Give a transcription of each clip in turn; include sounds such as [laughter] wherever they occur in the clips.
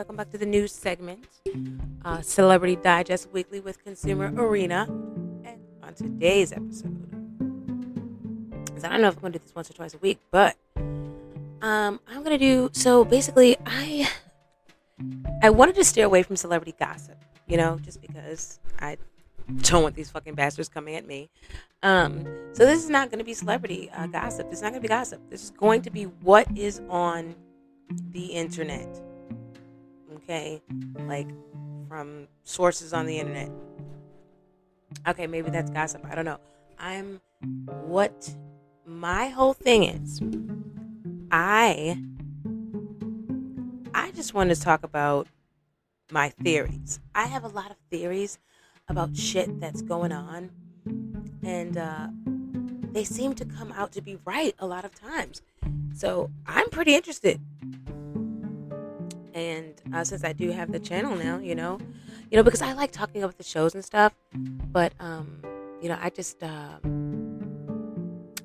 Welcome back to the news segment, uh, Celebrity Digest Weekly with Conzhumor Erena. And on today's episode, I don't know if I'm gonna do this once or twice a week, but um, I'm gonna do so. Basically, I I wanted to steer away from celebrity gossip, you know, just because I don't want these fucking bastards coming at me. Um, so this is not going to be celebrity uh, gossip. This is not going to be gossip. This is going to be what is on the internet. Okay, like from sources on the internet. Okay, maybe that's gossip. I don't know. I'm what my whole thing is. I I just want to talk about my theories. I have a lot of theories about shit that's going on, and uh, they seem to come out to be right a lot of times. So I'm pretty interested. And uh, since I do have the channel now, you know, you know, because I like talking about the shows and stuff, but um, you know, I just uh,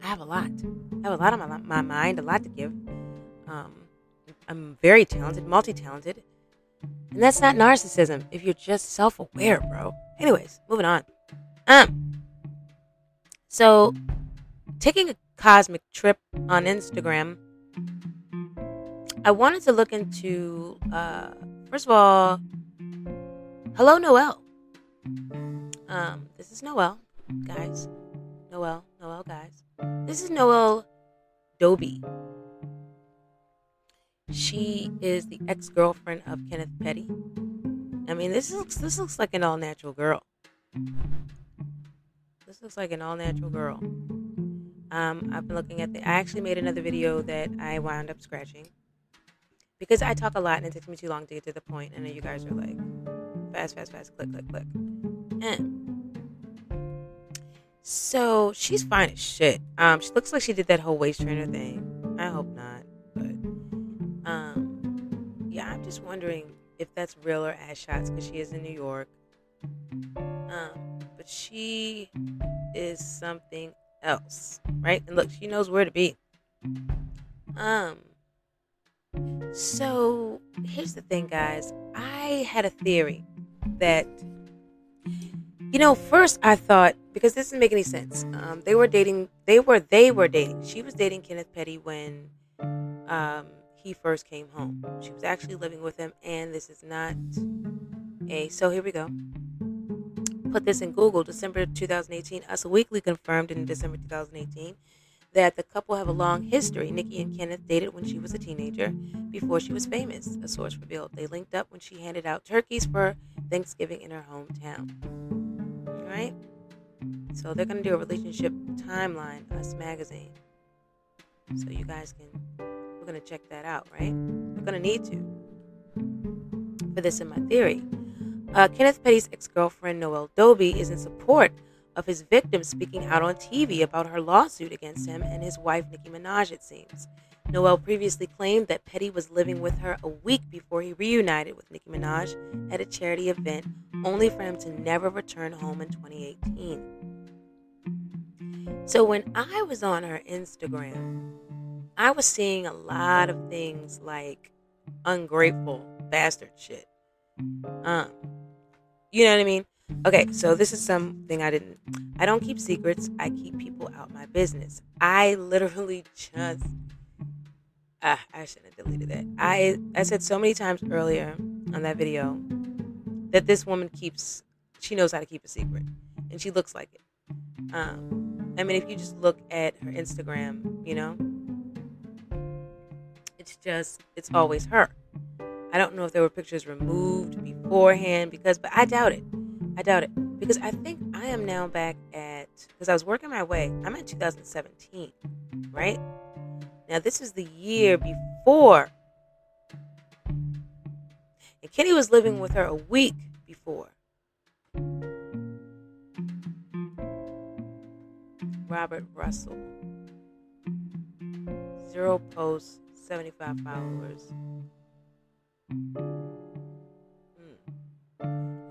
I have a lot. I have a lot on my my mind, a lot to give. Um, I'm very talented, multi-talented. And that's not narcissism if you're just self-aware, bro. Anyways, moving on. Um so taking a cosmic trip on Instagram, I wanted to look into uh first of all, hello Noelle. Um this is Noelle, guys. Noelle, Noelle guys. This is Noelle Dobie. She is the ex-girlfriend of Kenneth Petty. I mean, this looks this looks like an all-natural girl. This looks like an all-natural girl. Um, I've been looking at the. I actually made another video that I wound up scratching because I talk a lot and it takes me too long to get to the point. And you guys are like, fast, fast, fast, click, click, click. And so she's fine as shit. Um, she looks like she did that whole waist trainer thing. I hope not, but um, yeah, I'm just wondering if that's real or ass shots because she is in New York. Um, but she is something else, right? And look, she knows where to be. Um, so here's the thing, guys. I had a theory that, you know, first I thought because this doesn't make any sense. Um, they were dating. They were they were dating. She was dating Kenneth Petty when um, he first came home. She was actually living with him, and this is not a. So here we go. Put this in Google. December 2018. Us Weekly confirmed in December 2018 that the couple have a long history. Nicki and Kenneth dated when she was a teenager, before she was famous. A source revealed they linked up when she handed out turkeys for Thanksgiving in her hometown. All right. So they're gonna do a relationship timeline, Us Magazine. So you guys can we're going to check that out, right? We're going to need to for this in my theory. Uh, Kenneth Petty's ex girlfriend, Noelle Dobie, is in support of his victim speaking out on TV about her lawsuit against him and his wife, Nicki Minaj, it seems. Noelle previously claimed that Petty was living with her a week before he reunited with Nicki Minaj at a charity event, only for him to never return home in 2018. So when I was on her Instagram, I was seeing a lot of things like ungrateful bastard shit. Um, you know what I mean? Okay, so this is something I didn't. I don't keep secrets. I keep people out my business. I literally just. Ah, I shouldn't have deleted that. I I said so many times earlier on that video that this woman keeps. She knows how to keep a secret, and she looks like it. Um, I mean, if you just look at her Instagram, you know, it's just it's always her. I don't know if there were pictures removed beforehand because, but I doubt it. I doubt it because I think I am now back at because I was working my way. I'm at 2017, right? Now this is the year before, and Kenny was living with her a week before. Robert Russell, zero posts, 75 followers.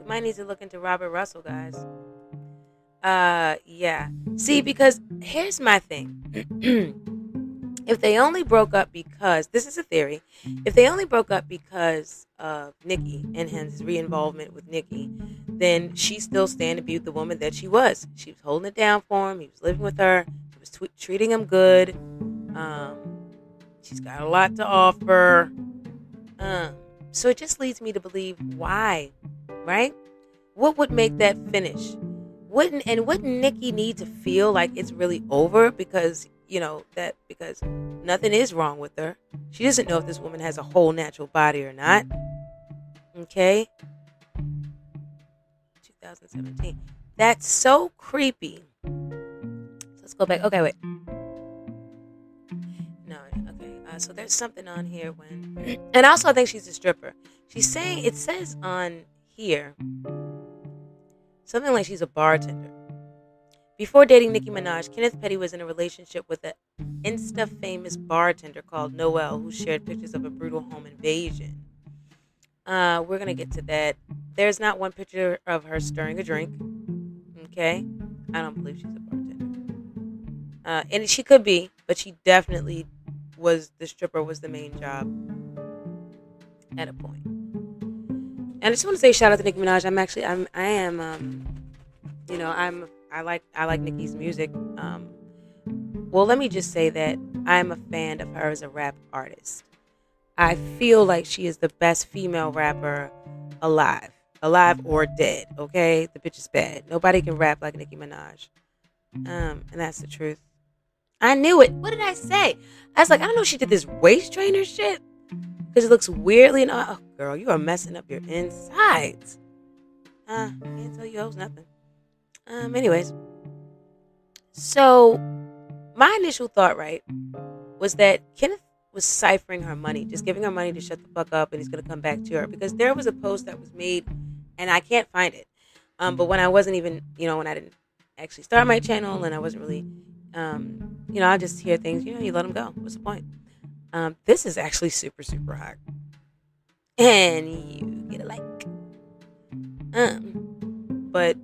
Might need to look into Robert Russell, guys. Uh, yeah. See, because here's my thing. [clears throat] if they only broke up because this is a theory, if they only broke up because of Nicki and his re-involvement with Nicki, then she still stand to be the woman that she was. She was holding it down for him. He was living with her. She was t- treating him good. Um, she's got a lot to offer. Um, so it just leads me to believe why, right? What would make that finish? Wouldn't and wouldn't Nicki need to feel like it's really over because you know that because nothing is wrong with her. She doesn't know if this woman has a whole natural body or not. Okay. 2017. That's so creepy. Let's go back. Okay, wait. No, okay. Uh, so there's something on here when, [clears throat] and also I think she's a stripper. She's saying it says on here something like she's a bartender. Before dating Nicki Minaj, Kenneth Petty was in a relationship with an Insta famous bartender called Noelle, who shared pictures of a brutal home invasion. Uh, we're gonna get to that. There's not one picture of her stirring a drink. Okay, I don't believe she's a bartender. Uh, and she could be, but she definitely was the stripper was the main job at a point. And I just want to say shout out to Nicki Minaj. I'm actually I'm I am um, you know I'm I like I like Nicki's music. Um, well, let me just say that I'm a fan of her as a rap artist. I feel like she is the best female rapper alive, alive or dead. Okay, the bitch is bad. Nobody can rap like Nicki Minaj, um, and that's the truth. I knew it. What did I say? I was like, I don't know. She did this waist trainer shit because it looks weirdly. And oh, girl, you are messing up your insides. Uh, can't tell you else nothing. Um, anyways, so my initial thought, right, was that Kenneth was ciphering her money, just giving her money to shut the fuck up, and he's gonna come back to her because there was a post that was made, and I can't find it. Um, but when I wasn't even, you know, when I didn't actually start my channel, and I wasn't really, um, you know, I just hear things, you know, you let them go. What's the point? Um, this is actually super, super hot, and you get a like. Um, but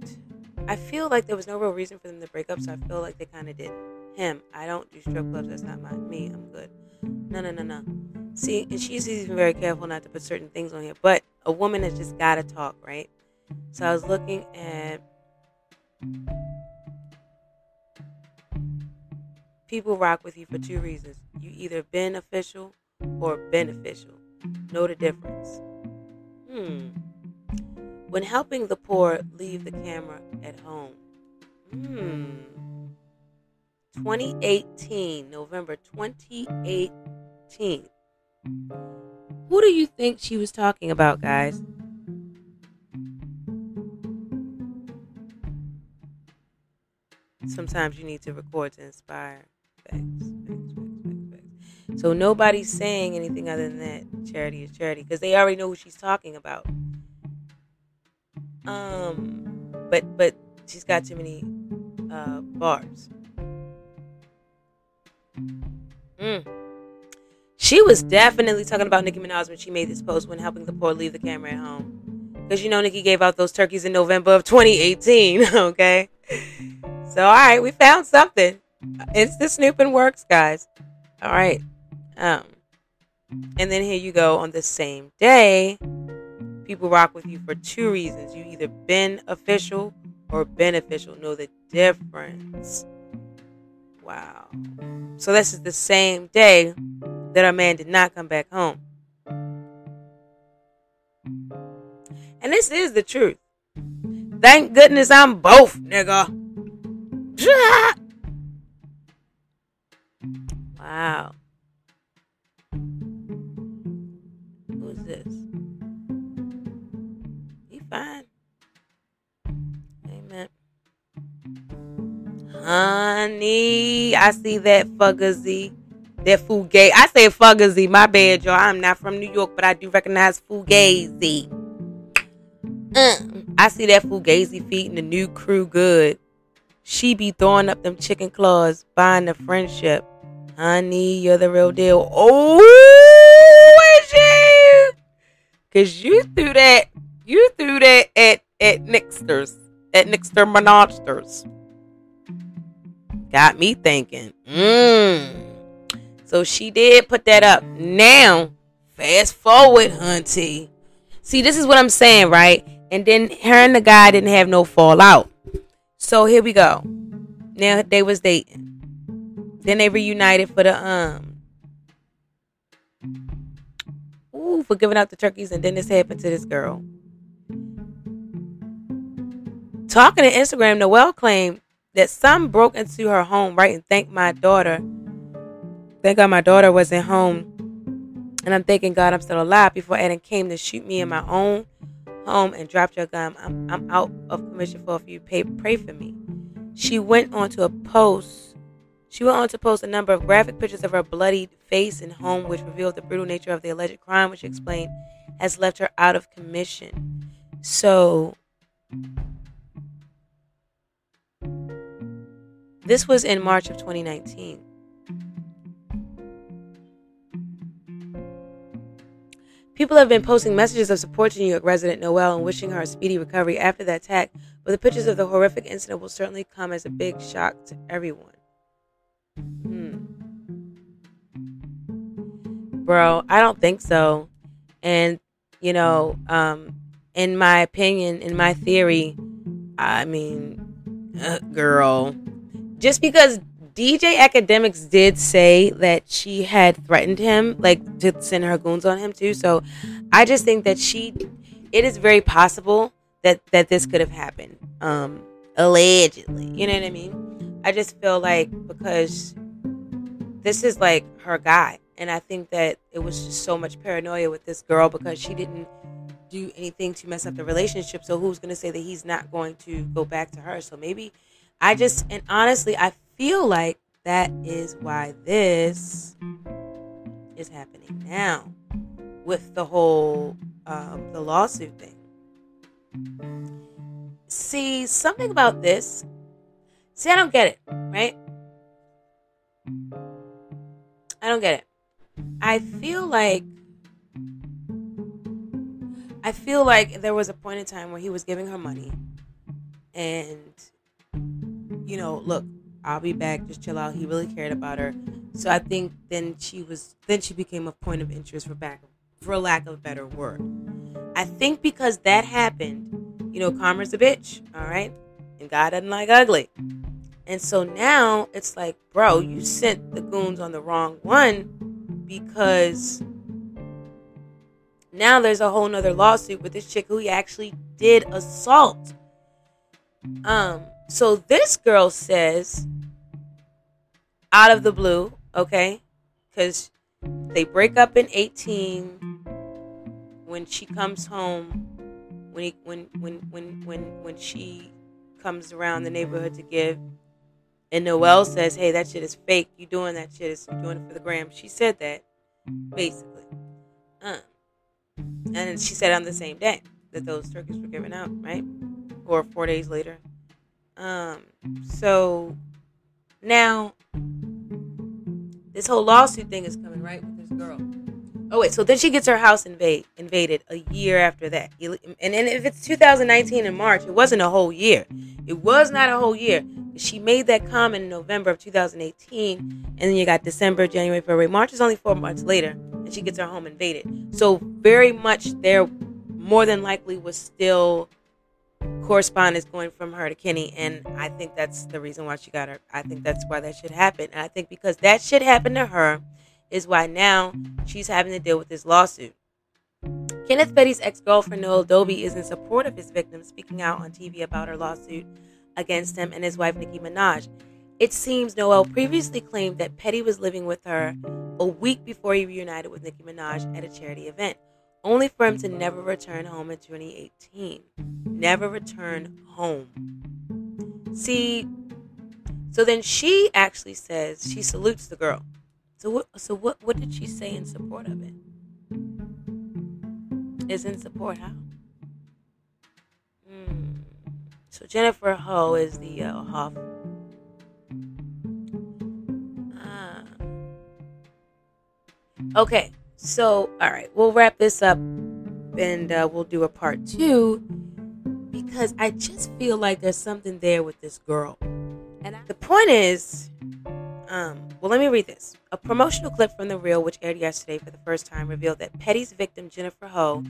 I feel like there was no real reason for them to break up, so I feel like they kind of did. Him, I don't do strip clubs. That's not my me. I'm good. No, no, no, no. See, and she's even very careful not to put certain things on here. But a woman has just got to talk, right? So I was looking at people rock with you for two reasons. You either beneficial or beneficial. Know the difference. Hmm. When helping the poor, leave the camera at home. Hmm. 2018, November 2018. Who do you think she was talking about, guys? Sometimes you need to record to inspire. Facts, facts, facts, facts, So nobody's saying anything other than that. Charity is charity because they already know who she's talking about. Um, but but she's got too many uh, bars. Mm. She was definitely talking about Nicki Minaj when she made this post when helping the poor leave the camera at home. Because you know Nicki gave out those turkeys in November of 2018, [laughs] okay? So, all right, we found something. It's the snooping works, guys. All right. Um, and then here you go on the same day. People rock with you for two reasons. You either been official or beneficial. Know the difference. Wow. So this is the same day that our man did not come back home. And this is the truth. Thank goodness I'm both, nigga. [laughs] Wow. Who's this? He fine. Amen. Honey, I see that fugazi. That fugazi. I say fugazi. My bad, y'all. I'm not from New York, but I do recognize fugazi. Uh, I see that fugazi feeding the new crew good. She be throwing up them chicken claws, buying the friendship. Honey, you're the real deal. Oh, is she? Cause you threw that, you threw that at at Nixter's. Ethnicster Monsters. Got me thinking. Mmm. So she did put that up. Now, fast forward, hunty. See, this is what I'm saying, right? And then her and the guy didn't have no fallout. So here we go. Now they was dating. Then they reunited for the um Ooh, for giving out the turkeys, and then this happened to this girl. Talking to Instagram, Noelle claimed that some broke into her home, right, and thanked my daughter. Thank God my daughter wasn't home. And I'm thanking God I'm still alive before Adam came to shoot me in my own home and dropped your gun. I'm, I'm out of commission for a few. Pay, pray for me. She went on to a post she went on to post a number of graphic pictures of her bloodied face and home, which revealed the brutal nature of the alleged crime, which explained has left her out of commission. So, this was in March of 2019. People have been posting messages of support to New York resident Noelle and wishing her a speedy recovery after the attack, but the pictures of the horrific incident will certainly come as a big shock to everyone. Bro, I don't think so. And, you know, um, in my opinion, in my theory, I mean, uh, girl, just because DJ Akademiks did say that she had threatened him, like to send her goons on him too. So I just think that she, it is very possible that that this could have happened, um, allegedly. You know what I mean? I just feel like because this is like her guy. And I think that it was just so much paranoia with this girl because she didn't do anything to mess up the relationship. So who's going to say that he's not going to go back to her? So maybe I just, and honestly, I feel like that is why this is happening now with the whole um, the lawsuit thing. See, something about this See, I don't get it, right? I don't get it. I feel like I feel like there was a point in time where he was giving her money and you know, look, I'll be back, just chill out. He really cared about her. So I think then she was then she became a point of interest for back for lack of a better word. I think because that happened, you know, karma's a bitch, all right? And God doesn't like ugly. And so now it's like, bro, you sent the goons on the wrong one because now there's a whole nother lawsuit with this chick who he actually did assault. Um, so this girl says out of the blue, okay, because they break up in 18 when she comes home when he when when when when when she comes around the neighborhood to give and Noelle says, "Hey, that shit is fake. You doing that shit is doing it for the gram." She said that, basically, um, and she said on the same day that those turkeys were given out, right, or four days later. Um, so now this whole lawsuit thing is coming right with this girl. Oh wait, so then she gets her house invade, invaded a year after that. And then if it's 2019 in March, it wasn't a whole year. It was not a whole year. She made that comment in November of 2018, and then you got December, January, February, March is only four months later, and she gets her home invaded. So very much there, more than likely, was still correspondence going from her to Kenny, and I think that's the reason why she got her. I think that's why that should happen, and I think because that should happen to her is why now she's having to deal with this lawsuit. Kenneth Petty's ex girlfriend Noelle Dobie is in support of his victim, speaking out on TV about her lawsuit against him and his wife Nicki Minaj. It seems Noelle previously claimed that Petty was living with her a week before he reunited with Nicki Minaj at a charity event, only for him to never return home in 2018. Never return home. See, so then she actually says she salutes the girl. So what? So what? What did she say in support of it? Is in support how? So Jennifer Ho is the uh, Hoff. Ah. Okay. So all right, we'll wrap this up, and uh, we'll do a part two. because I just feel like there's something there with this girl. And the point is, um, well, let me read this. A promotional clip from The Real, which aired yesterday for the first time, revealed that Petty's victim, Jennifer Ho,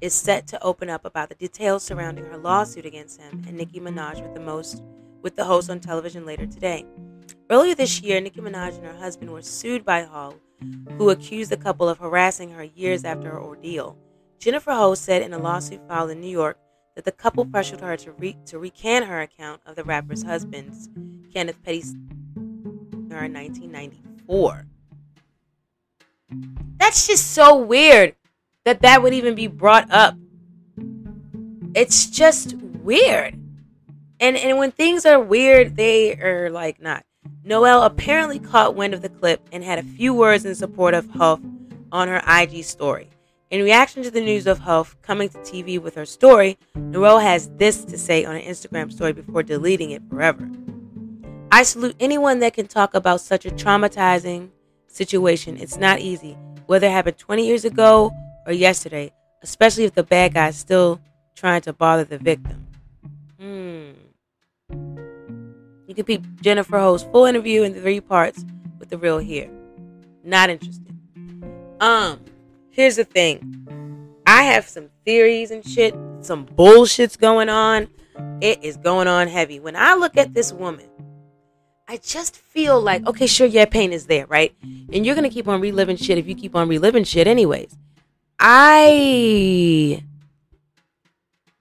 is set to open up about the details surrounding her lawsuit against him and Nicki Minaj with the most with the host on television later today. Earlier this year, Nicki Minaj and her husband were sued by Hall, who accused the couple of harassing her years after her ordeal. Jennifer Ho said in a lawsuit filed in New York that the couple pressured her to, re- to recant her account of the rapper's husband's, Kenneth Petty's, in 1994. That's just so weird that that would even be brought up. It's just weird. And and when things are weird, they are like not. Noelle apparently caught wind of the clip and had a few words in support of Hough on her IG story. In reaction to the news of Hough coming to TV with her story, Noelle has this to say on an Instagram story before deleting it forever. I salute anyone that can talk about such a traumatizing situation. It's not easy, whether it happened 20 years ago or yesterday, especially if the bad guy's still trying to bother the victim. Hmm. You can peep Jennifer Ho's full interview in three parts with the real here. Not interested. Um. Here's the thing I have some theories and shit, some bullshit's going on. It is going on heavy. When I look at this woman, I just feel like, okay, sure, yeah, pain is there, right? And you're gonna keep on reliving shit if you keep on reliving shit, anyways. I,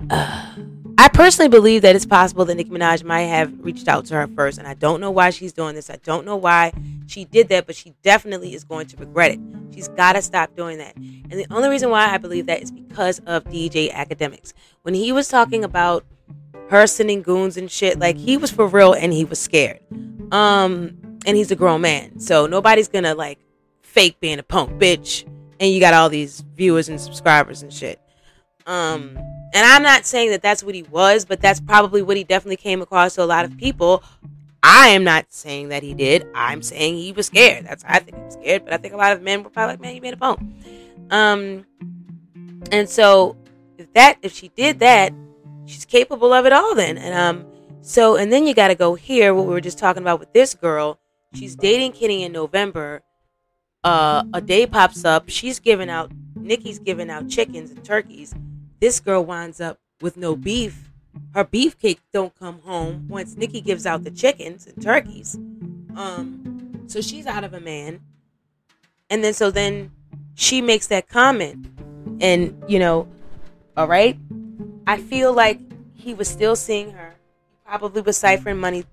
uh, I personally believe that it's possible that Nicki Minaj might have reached out to her first, and I don't know why she's doing this. I don't know why she did that, but she definitely is going to regret it. She's got to stop doing that. And the only reason why I believe that is because of DJ Akademiks. When he was talking about her sending goons and shit, like he was for real and he was scared. Um, and he's a grown man, so nobody's gonna like fake being a punk bitch. And you got all these viewers and subscribers and shit. Um, and I'm not saying that that's what he was, but that's probably what he definitely came across to a lot of people I am not saying that he did. I'm saying he was scared. That's I think he was scared, but I think a lot of men were probably like, "Man, you made a phone." Um, and so if that if she did that, she's capable of it all. Then and um, so and then you got to go here. What we were just talking about with this girl. She's dating Kenny in November. Uh, a day pops up. She's giving out. Nicki's giving out chickens and turkeys. This girl winds up with no beef her beefcake don't come home once Nicki gives out the chickens and turkeys. Um, so she's out of a man. And then so then she makes that comment. And, you know, all right. I feel like he was still seeing her. Probably was ciphering money.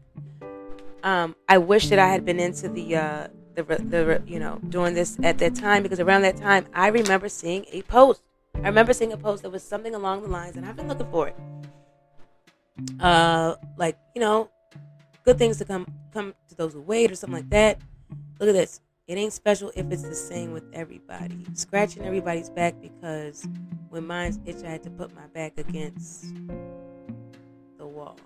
Um, I wish that I had been into the uh the the you know doing this at that time because around that time I remember seeing a post. I remember seeing a post that was something along the lines, and I've been looking for it. Uh like you know good things to come come to those who wait or something like that. Look at this. It ain't special if it's the same with everybody. Scratching everybody's back because when mine's itch i had to put my back against the wall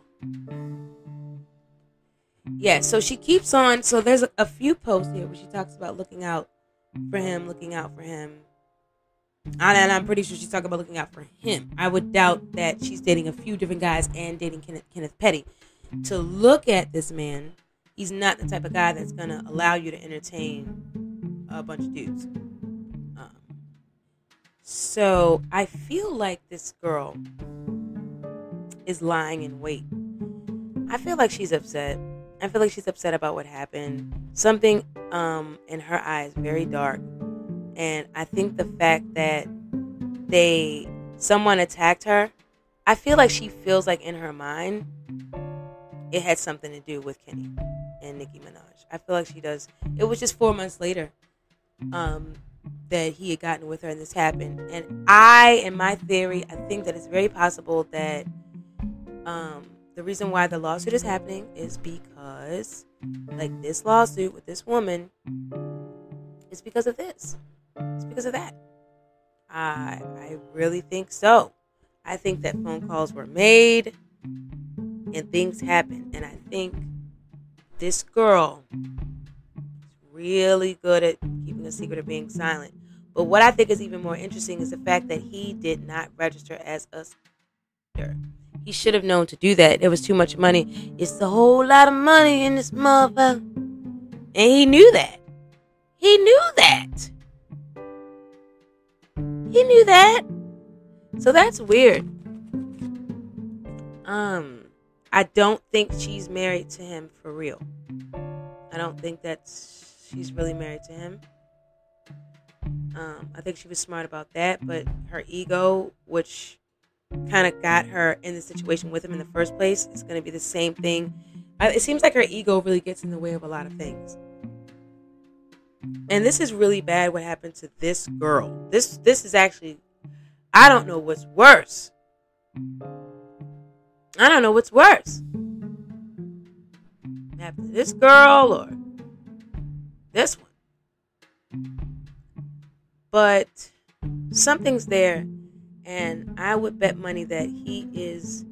yeah so she keeps on so there's a, few posts here where she talks about looking out for him looking out for him and I'm pretty sure she's talking about looking out for him. I would doubt that she's dating a few different guys and dating Kenneth, Kenneth Petty. To look at this man, he's not the type of guy that's going to allow you to entertain a bunch of dudes. Um, so I feel like this girl is lying in wait. I feel like she's upset. I feel like she's upset about what happened. Something um, in her eyes very dark and I think the fact that they someone attacked her, I feel like she feels like in her mind it had something to do with Kenny and Nicki Minaj. I feel like she does. It was just four months later um, that he had gotten with her and this happened. And I, in my theory, I think that it's very possible that um, the reason why the lawsuit is happening is because, like, this lawsuit with this woman is because of this. It's because of that. I I really think so. I think that phone calls were made and things happened. And I think this girl is really good at keeping a secret or being silent. But what I think is even more interesting is the fact that he did not register as a He should have known to do that. It was too much money. It's a whole lot of money in this motherfucker. And he knew that. He knew that. He knew that. So that's weird. Um, I don't think she's married to him for real. I don't think that she's really married to him. Um, I think she was smart about that, but her ego, which kind of got her in the situation with him in the first place, is going to be the same thing. It seems like her ego really gets in the way of a lot of things. And this is really bad. What happened to this girl? This this is actually, I don't know what's worse. I don't know what's worse. To this girl or this one. But something's there, and I would bet money that he is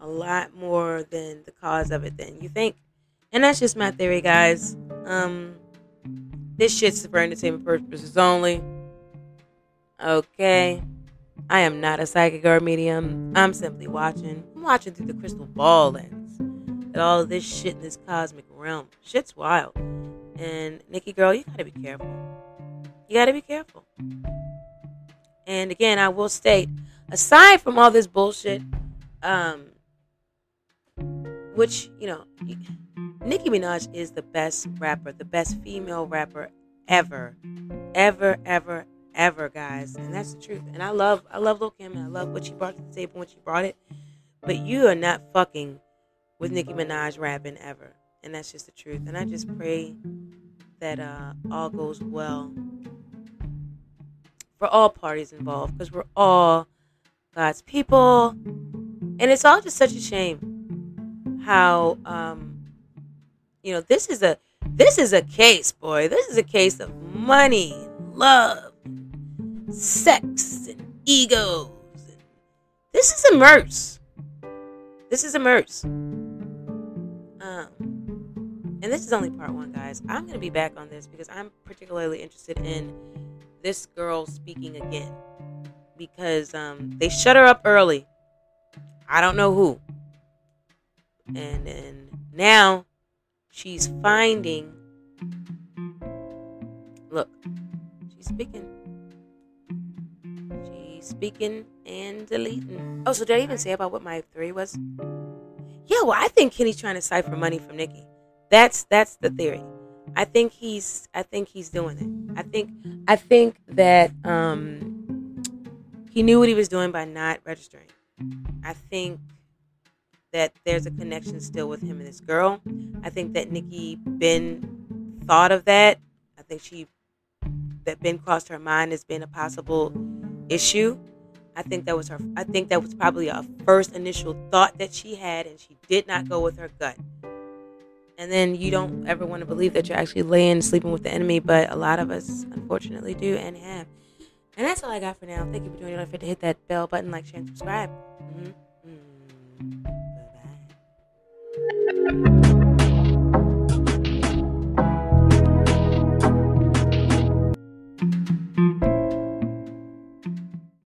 a lot more than the cause of it than you think. And that's just my theory, guys. Um, this shit's for entertainment purposes only. Okay. I am not a psychic or medium. I'm simply watching. I'm watching through the crystal ball lens at all this shit in this cosmic realm. Shit's wild. And Nicki girl, you gotta be careful. You gotta be careful. And again, I will state, aside from all this bullshit, um, which, you know, Nicki Minaj is the best rapper, the best female rapper ever, ever, ever, ever, guys. And that's the truth. And I love, I love Lil Kim, and I love what she brought to the table when she brought it. But you are not fucking with Nicki Minaj rapping ever, and that's just the truth. And I just pray that uh, all goes well for all parties involved, because we're all God's people, and it's all just such a shame how. Um, you know, this is a this is a case, boy. This is a case of money, love, sex, and egos. This is a immerse. This is immerse. Um, and this is only part one, guys. I'm gonna be back on this because I'm particularly interested in this girl speaking again because um, they shut her up early. I don't know who. And then now she's finding. Look, she's speaking. She's speaking and deleting. Oh, so did I even say about what my theory was? Yeah, well, I think Kenny's trying to cipher money from Nicki. That's that's the theory. I think he's I think he's doing it. I think I think that um he knew what he was doing by not registering. I think that there's a connection still with him and this girl. I think that Nicki Ben thought of that. I think she that Ben crossed her mind as being a possible issue. I think that was her I think that was probably a first initial thought that she had and she did not go with her gut. And then you don't ever want to believe that you're actually laying sleeping with the enemy, but a lot of us unfortunately do and have. And that's all I got for now. Thank you for joining. Don't forget to hit that bell button, like, share, and subscribe. Mm-hmm. You.